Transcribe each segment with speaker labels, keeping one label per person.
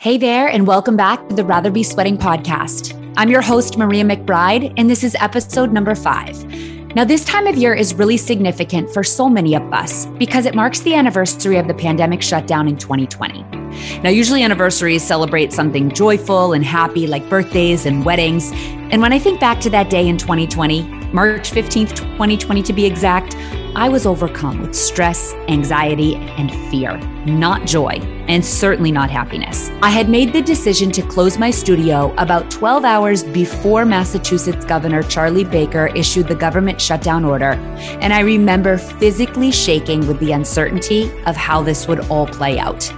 Speaker 1: Hey there, and welcome back to the Rather Be Sweating podcast. I'm your host, Maria McBride, and this is episode number five. Now, this time of year is really significant for so many of us because it marks the anniversary of the pandemic shutdown in 2020. Now, usually anniversaries celebrate something joyful and happy like birthdays and weddings. And when I think back to that day in 2020, March 15th, 2020 to be exact, I was overcome with stress, anxiety, and fear, not joy, and certainly not happiness. I had made the decision to close my studio about 12 hours before Massachusetts Governor Charlie Baker issued the government shutdown order, and I remember physically shaking with the uncertainty of how this would all play out.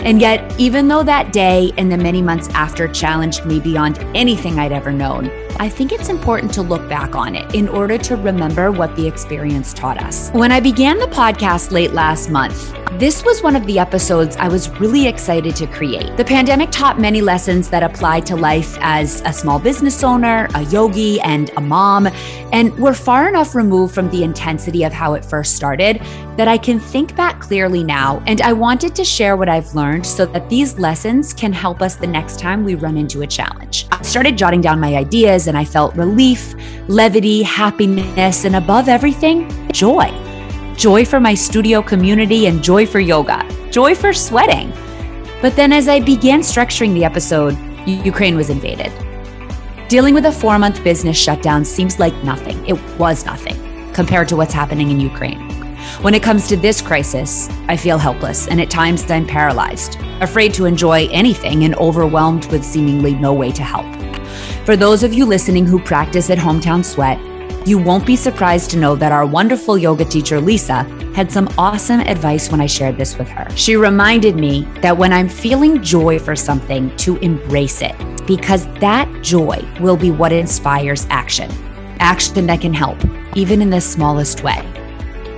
Speaker 1: And yet, even though that day and the many months after challenged me beyond anything I'd ever known, I think it's important to look back on it in order to remember what the experience taught us. When I began the podcast late last month, this was one of the episodes I was really excited to create. The pandemic taught many lessons that apply to life as a small business owner, a yogi, and a mom. And we're far enough removed from the intensity of how it first started that I can think back clearly now. And I wanted to share what I've learned so that these lessons can help us the next time we run into a challenge. I started jotting down my ideas and I felt relief, levity, happiness, and above everything, joy joy for my studio community, and joy for yoga, joy for sweating. But then as I began structuring the episode, Ukraine was invaded. Dealing with a four month business shutdown seems like nothing. It was nothing compared to what's happening in Ukraine. When it comes to this crisis, I feel helpless and at times I'm paralyzed, afraid to enjoy anything and overwhelmed with seemingly no way to help. For those of you listening who practice at Hometown Sweat, you won't be surprised to know that our wonderful yoga teacher, Lisa, had some awesome advice when I shared this with her. She reminded me that when I'm feeling joy for something, to embrace it, because that joy will be what inspires action. Action that can help, even in the smallest way.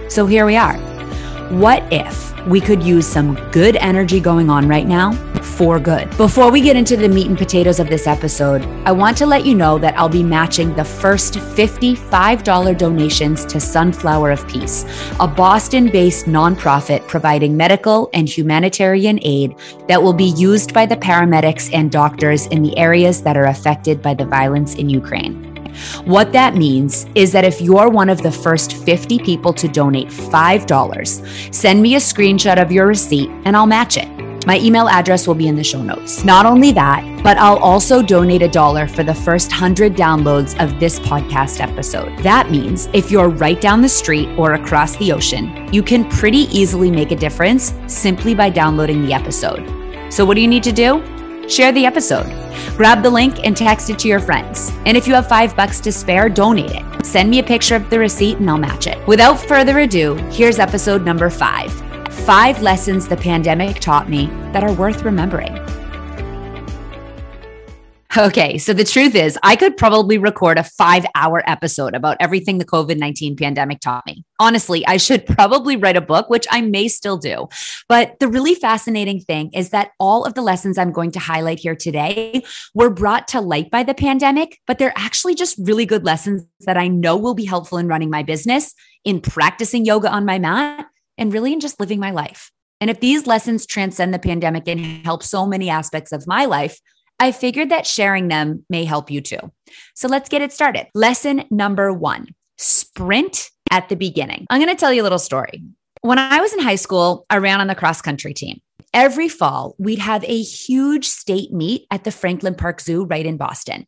Speaker 1: So here we are. What if we could use some good energy going on right now for good. Before we get into the meat and potatoes of this episode, I want to let you know that I'll be matching the first $55 donations to Sunflower of Peace, a Boston based nonprofit providing medical and humanitarian aid that will be used by the paramedics and doctors in the areas that are affected by the violence in Ukraine. What that means is that if you're one of the first 50 people to donate $5, send me a screenshot of your receipt and I'll match it. My email address will be in the show notes. Not only that, but I'll also donate a dollar for the first 100 downloads of this podcast episode. That means if you're right down the street or across the ocean, you can pretty easily make a difference simply by downloading the episode. So, what do you need to do? Share the episode. Grab the link and text it to your friends. And if you have five bucks to spare, donate it. Send me a picture of the receipt and I'll match it. Without further ado, here's episode number five Five lessons the pandemic taught me that are worth remembering. Okay, so the truth is, I could probably record a five hour episode about everything the COVID 19 pandemic taught me. Honestly, I should probably write a book, which I may still do. But the really fascinating thing is that all of the lessons I'm going to highlight here today were brought to light by the pandemic, but they're actually just really good lessons that I know will be helpful in running my business, in practicing yoga on my mat, and really in just living my life. And if these lessons transcend the pandemic and help so many aspects of my life, I figured that sharing them may help you too. So let's get it started. Lesson number one sprint at the beginning. I'm going to tell you a little story. When I was in high school, I ran on the cross country team. Every fall, we'd have a huge state meet at the Franklin Park Zoo right in Boston.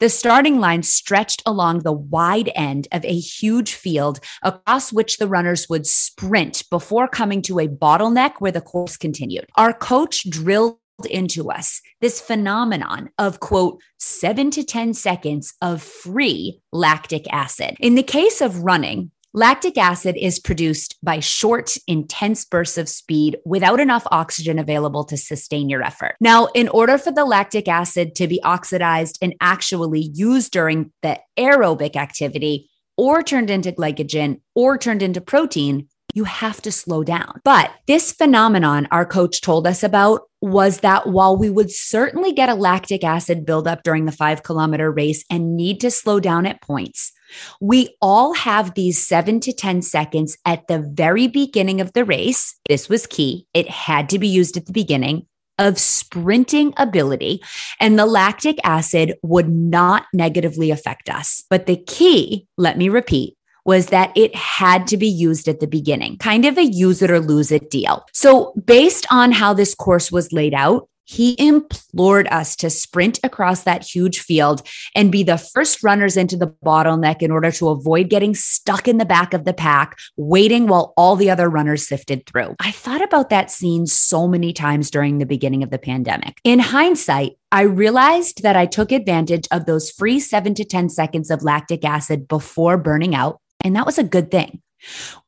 Speaker 1: The starting line stretched along the wide end of a huge field across which the runners would sprint before coming to a bottleneck where the course continued. Our coach drilled into us this phenomenon of quote, seven to 10 seconds of free lactic acid. In the case of running, Lactic acid is produced by short, intense bursts of speed without enough oxygen available to sustain your effort. Now, in order for the lactic acid to be oxidized and actually used during the aerobic activity, or turned into glycogen, or turned into protein, you have to slow down. But this phenomenon our coach told us about was that while we would certainly get a lactic acid buildup during the five kilometer race and need to slow down at points, we all have these seven to 10 seconds at the very beginning of the race. This was key. It had to be used at the beginning of sprinting ability, and the lactic acid would not negatively affect us. But the key, let me repeat, was that it had to be used at the beginning, kind of a use it or lose it deal. So, based on how this course was laid out, he implored us to sprint across that huge field and be the first runners into the bottleneck in order to avoid getting stuck in the back of the pack, waiting while all the other runners sifted through. I thought about that scene so many times during the beginning of the pandemic. In hindsight, I realized that I took advantage of those free seven to 10 seconds of lactic acid before burning out, and that was a good thing.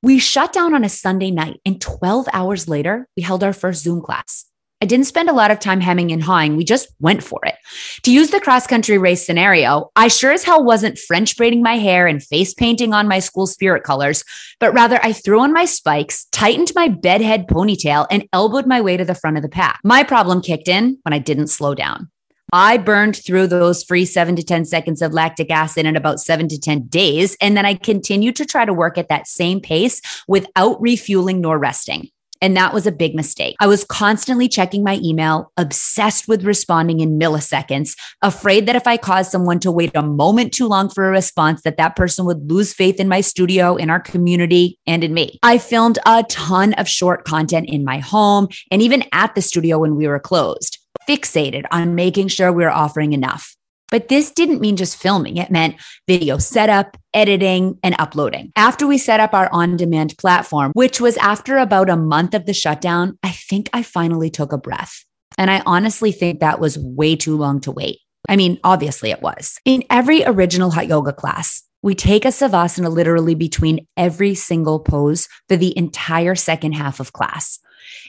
Speaker 1: We shut down on a Sunday night, and 12 hours later, we held our first Zoom class. I didn't spend a lot of time hemming and hawing. We just went for it. To use the cross country race scenario, I sure as hell wasn't French braiding my hair and face painting on my school spirit colors, but rather I threw on my spikes, tightened my bedhead ponytail, and elbowed my way to the front of the pack. My problem kicked in when I didn't slow down. I burned through those free seven to 10 seconds of lactic acid in about seven to 10 days. And then I continued to try to work at that same pace without refueling nor resting. And that was a big mistake. I was constantly checking my email, obsessed with responding in milliseconds, afraid that if I caused someone to wait a moment too long for a response, that that person would lose faith in my studio, in our community, and in me. I filmed a ton of short content in my home and even at the studio when we were closed, fixated on making sure we were offering enough. But this didn't mean just filming, it meant video setup, editing, and uploading. After we set up our on demand platform, which was after about a month of the shutdown, I think I finally took a breath. And I honestly think that was way too long to wait. I mean, obviously it was. In every original hot yoga class, we take a savasana literally between every single pose for the entire second half of class.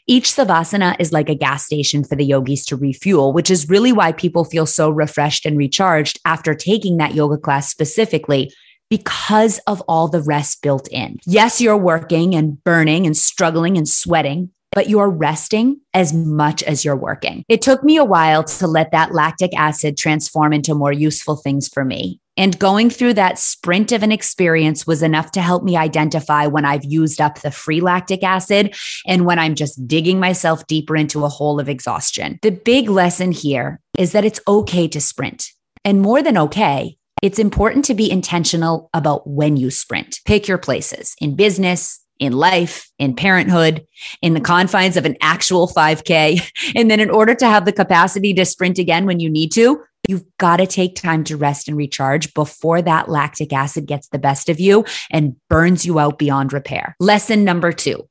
Speaker 1: Each savasana is like a gas station for the yogis to refuel, which is really why people feel so refreshed and recharged after taking that yoga class specifically because of all the rest built in. Yes, you're working and burning and struggling and sweating, but you're resting as much as you're working. It took me a while to let that lactic acid transform into more useful things for me. And going through that sprint of an experience was enough to help me identify when I've used up the free lactic acid and when I'm just digging myself deeper into a hole of exhaustion. The big lesson here is that it's okay to sprint. And more than okay, it's important to be intentional about when you sprint. Pick your places in business, in life, in parenthood, in the confines of an actual 5K. And then, in order to have the capacity to sprint again when you need to, You've got to take time to rest and recharge before that lactic acid gets the best of you and burns you out beyond repair. Lesson number two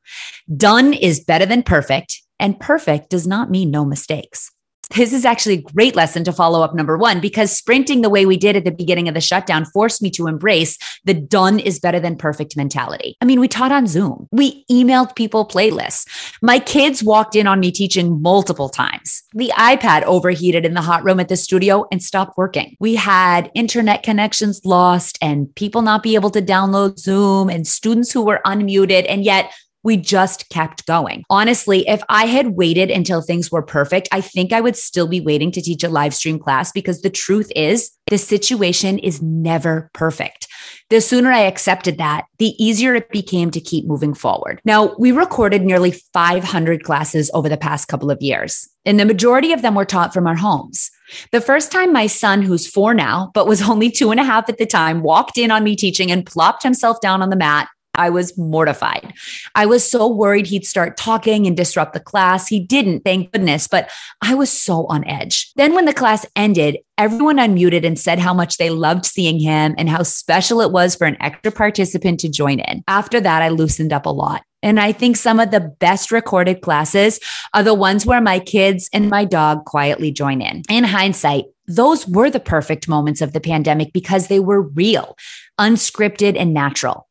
Speaker 1: done is better than perfect, and perfect does not mean no mistakes this is actually a great lesson to follow up number one, because sprinting the way we did at the beginning of the shutdown forced me to embrace the done is better than perfect mentality. I mean, we taught on Zoom, we emailed people playlists. My kids walked in on me teaching multiple times. The iPad overheated in the hot room at the studio and stopped working. We had internet connections lost and people not be able to download Zoom and students who were unmuted. And yet, we just kept going. Honestly, if I had waited until things were perfect, I think I would still be waiting to teach a live stream class because the truth is, the situation is never perfect. The sooner I accepted that, the easier it became to keep moving forward. Now, we recorded nearly 500 classes over the past couple of years, and the majority of them were taught from our homes. The first time my son, who's four now, but was only two and a half at the time, walked in on me teaching and plopped himself down on the mat, I was mortified. I was so worried he'd start talking and disrupt the class. He didn't, thank goodness, but I was so on edge. Then, when the class ended, everyone unmuted and said how much they loved seeing him and how special it was for an extra participant to join in. After that, I loosened up a lot. And I think some of the best recorded classes are the ones where my kids and my dog quietly join in. In hindsight, those were the perfect moments of the pandemic because they were real, unscripted, and natural.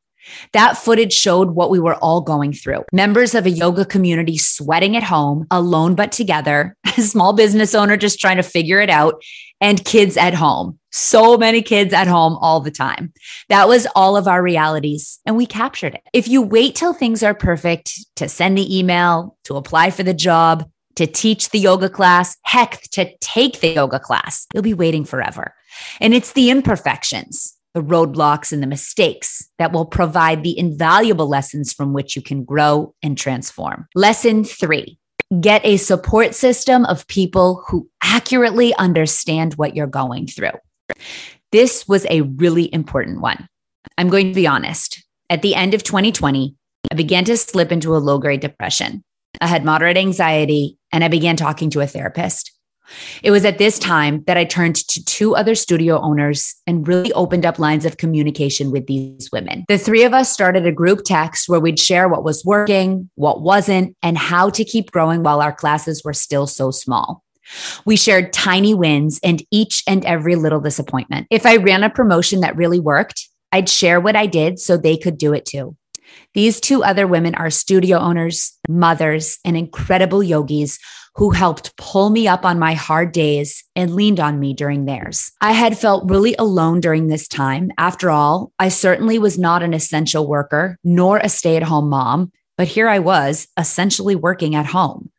Speaker 1: That footage showed what we were all going through. Members of a yoga community sweating at home, alone but together, a small business owner just trying to figure it out, and kids at home. So many kids at home all the time. That was all of our realities, and we captured it. If you wait till things are perfect to send the email, to apply for the job, to teach the yoga class, heck, to take the yoga class, you'll be waiting forever. And it's the imperfections the roadblocks and the mistakes that will provide the invaluable lessons from which you can grow and transform. Lesson three get a support system of people who accurately understand what you're going through. This was a really important one. I'm going to be honest. At the end of 2020, I began to slip into a low grade depression. I had moderate anxiety and I began talking to a therapist. It was at this time that I turned to two other studio owners and really opened up lines of communication with these women. The three of us started a group text where we'd share what was working, what wasn't, and how to keep growing while our classes were still so small. We shared tiny wins and each and every little disappointment. If I ran a promotion that really worked, I'd share what I did so they could do it too. These two other women are studio owners, mothers, and incredible yogis who helped pull me up on my hard days and leaned on me during theirs. I had felt really alone during this time. After all, I certainly was not an essential worker nor a stay at home mom, but here I was essentially working at home.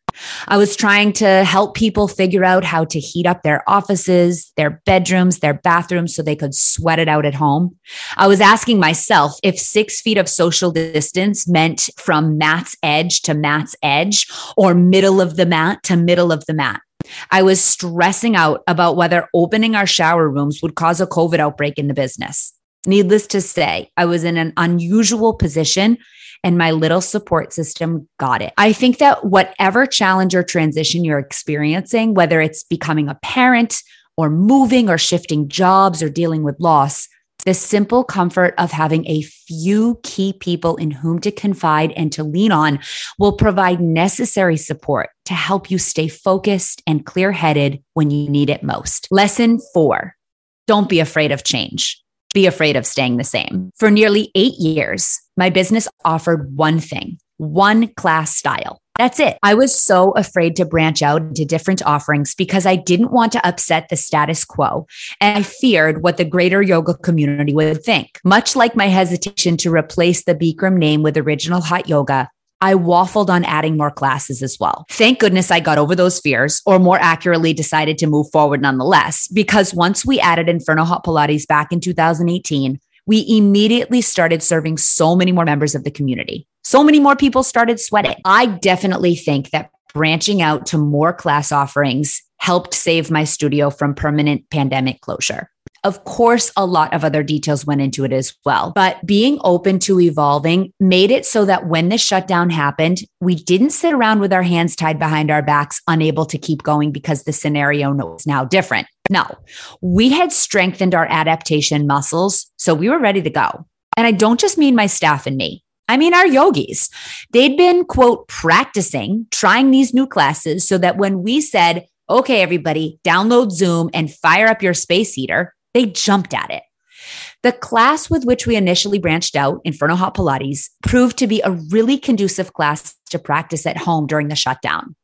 Speaker 1: I was trying to help people figure out how to heat up their offices, their bedrooms, their bathrooms so they could sweat it out at home. I was asking myself if six feet of social distance meant from mat's edge to mat's edge or middle of the mat to middle of the mat. I was stressing out about whether opening our shower rooms would cause a COVID outbreak in the business. Needless to say, I was in an unusual position and my little support system got it. I think that whatever challenge or transition you're experiencing, whether it's becoming a parent or moving or shifting jobs or dealing with loss, the simple comfort of having a few key people in whom to confide and to lean on will provide necessary support to help you stay focused and clear headed when you need it most. Lesson four don't be afraid of change be afraid of staying the same. For nearly eight years, my business offered one thing, one class style. That's it. I was so afraid to branch out into different offerings because I didn't want to upset the status quo. And I feared what the greater yoga community would think. Much like my hesitation to replace the Bikram name with original hot yoga, I waffled on adding more classes as well. Thank goodness I got over those fears, or more accurately, decided to move forward nonetheless, because once we added Inferno Hot Pilates back in 2018, we immediately started serving so many more members of the community. So many more people started sweating. I definitely think that branching out to more class offerings helped save my studio from permanent pandemic closure. Of course, a lot of other details went into it as well. But being open to evolving made it so that when the shutdown happened, we didn't sit around with our hands tied behind our backs, unable to keep going because the scenario was now different. No, we had strengthened our adaptation muscles. So we were ready to go. And I don't just mean my staff and me. I mean, our yogis. They'd been, quote, practicing, trying these new classes so that when we said, okay, everybody, download Zoom and fire up your space heater, they jumped at it. The class with which we initially branched out, Inferno Hot Pilates, proved to be a really conducive class to practice at home during the shutdown.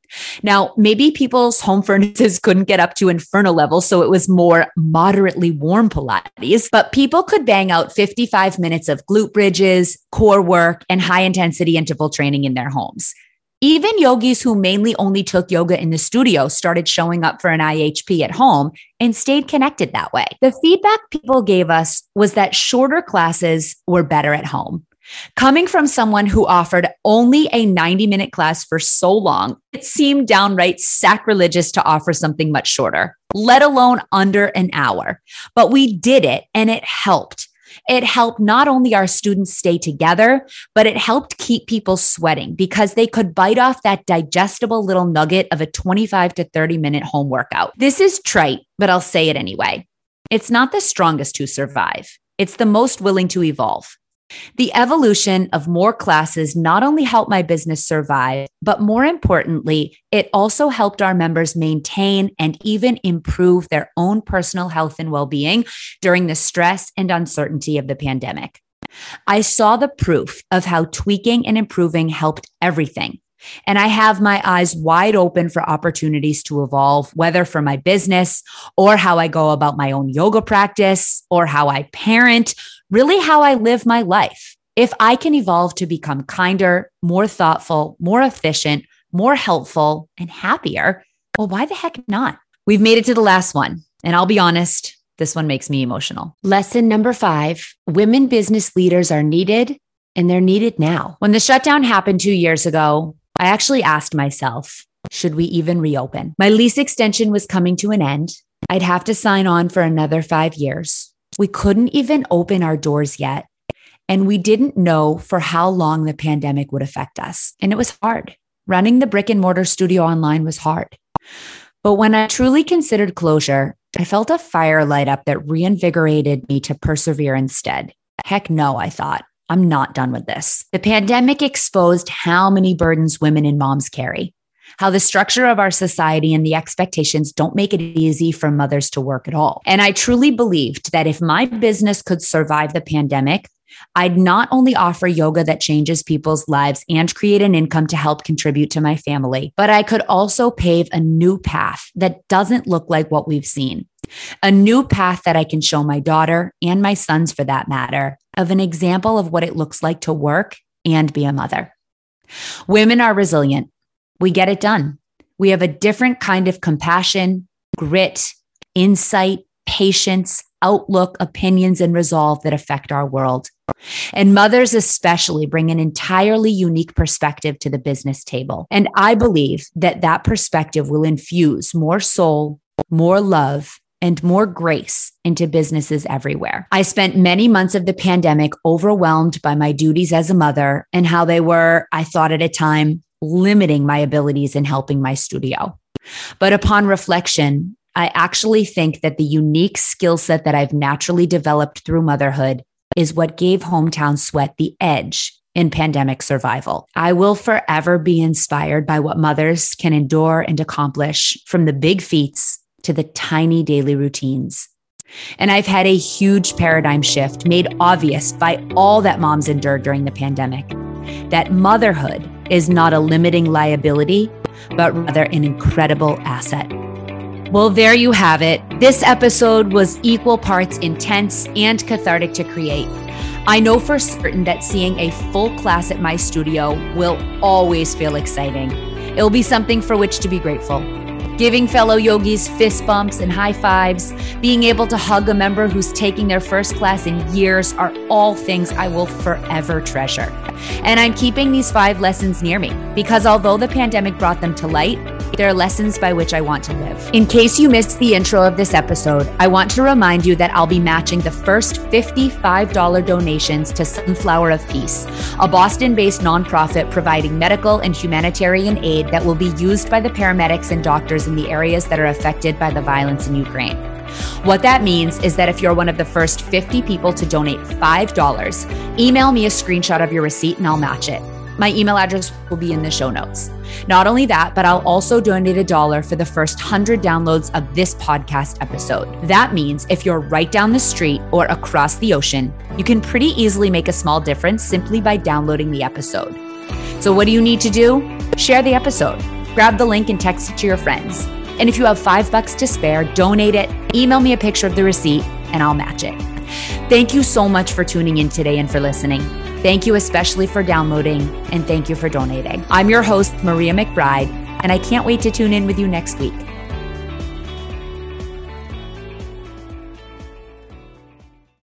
Speaker 1: Now, maybe people's home furnaces couldn't get up to inferno level, so it was more moderately warm Pilates, but people could bang out 55 minutes of glute bridges, core work, and high intensity interval training in their homes. Even yogis who mainly only took yoga in the studio started showing up for an IHP at home and stayed connected that way. The feedback people gave us was that shorter classes were better at home. Coming from someone who offered only a 90 minute class for so long, it seemed downright sacrilegious to offer something much shorter, let alone under an hour. But we did it and it helped. It helped not only our students stay together, but it helped keep people sweating because they could bite off that digestible little nugget of a 25 to 30 minute home workout. This is trite, but I'll say it anyway. It's not the strongest to survive, it's the most willing to evolve. The evolution of more classes not only helped my business survive, but more importantly, it also helped our members maintain and even improve their own personal health and well being during the stress and uncertainty of the pandemic. I saw the proof of how tweaking and improving helped everything. And I have my eyes wide open for opportunities to evolve, whether for my business or how I go about my own yoga practice or how I parent really how I live my life. If I can evolve to become kinder, more thoughtful, more efficient, more helpful, and happier, well, why the heck not? We've made it to the last one. And I'll be honest, this one makes me emotional. Lesson number five women business leaders are needed and they're needed now. When the shutdown happened two years ago, I actually asked myself, Should we even reopen? My lease extension was coming to an end. I'd have to sign on for another five years. We couldn't even open our doors yet. And we didn't know for how long the pandemic would affect us. And it was hard. Running the brick and mortar studio online was hard. But when I truly considered closure, I felt a fire light up that reinvigorated me to persevere instead. Heck no, I thought. I'm not done with this. The pandemic exposed how many burdens women and moms carry, how the structure of our society and the expectations don't make it easy for mothers to work at all. And I truly believed that if my business could survive the pandemic, I'd not only offer yoga that changes people's lives and create an income to help contribute to my family, but I could also pave a new path that doesn't look like what we've seen. A new path that I can show my daughter and my sons, for that matter, of an example of what it looks like to work and be a mother. Women are resilient. We get it done. We have a different kind of compassion, grit, insight, patience, outlook, opinions, and resolve that affect our world. And mothers, especially, bring an entirely unique perspective to the business table. And I believe that that perspective will infuse more soul, more love, and more grace into businesses everywhere. I spent many months of the pandemic overwhelmed by my duties as a mother and how they were, I thought at a time, limiting my abilities in helping my studio. But upon reflection, I actually think that the unique skill set that I've naturally developed through motherhood is what gave Hometown Sweat the edge in pandemic survival. I will forever be inspired by what mothers can endure and accomplish from the big feats to the tiny daily routines. And I've had a huge paradigm shift made obvious by all that moms endured during the pandemic that motherhood is not a limiting liability, but rather an incredible asset. Well, there you have it. This episode was equal parts intense and cathartic to create. I know for certain that seeing a full class at my studio will always feel exciting. It'll be something for which to be grateful giving fellow yogis fist bumps and high fives, being able to hug a member who's taking their first class in years are all things I will forever treasure. And I'm keeping these five lessons near me because although the pandemic brought them to light, they're lessons by which I want to live. In case you missed the intro of this episode, I want to remind you that I'll be matching the first $55 donations to Sunflower of Peace, a Boston based nonprofit providing medical and humanitarian aid that will be used by the paramedics and doctors in the areas that are affected by the violence in Ukraine. What that means is that if you're one of the first 50 people to donate $5, email me a screenshot of your receipt and I'll match it. My email address will be in the show notes. Not only that, but I'll also donate a dollar for the first 100 downloads of this podcast episode. That means if you're right down the street or across the ocean, you can pretty easily make a small difference simply by downloading the episode. So, what do you need to do? Share the episode, grab the link and text it to your friends. And if you have five bucks to spare, donate it, email me a picture of the receipt, and I'll match it. Thank you so much for tuning in today and for listening. Thank you especially for downloading and thank you for donating. I'm your host, Maria McBride, and I can't wait to tune in with you next week.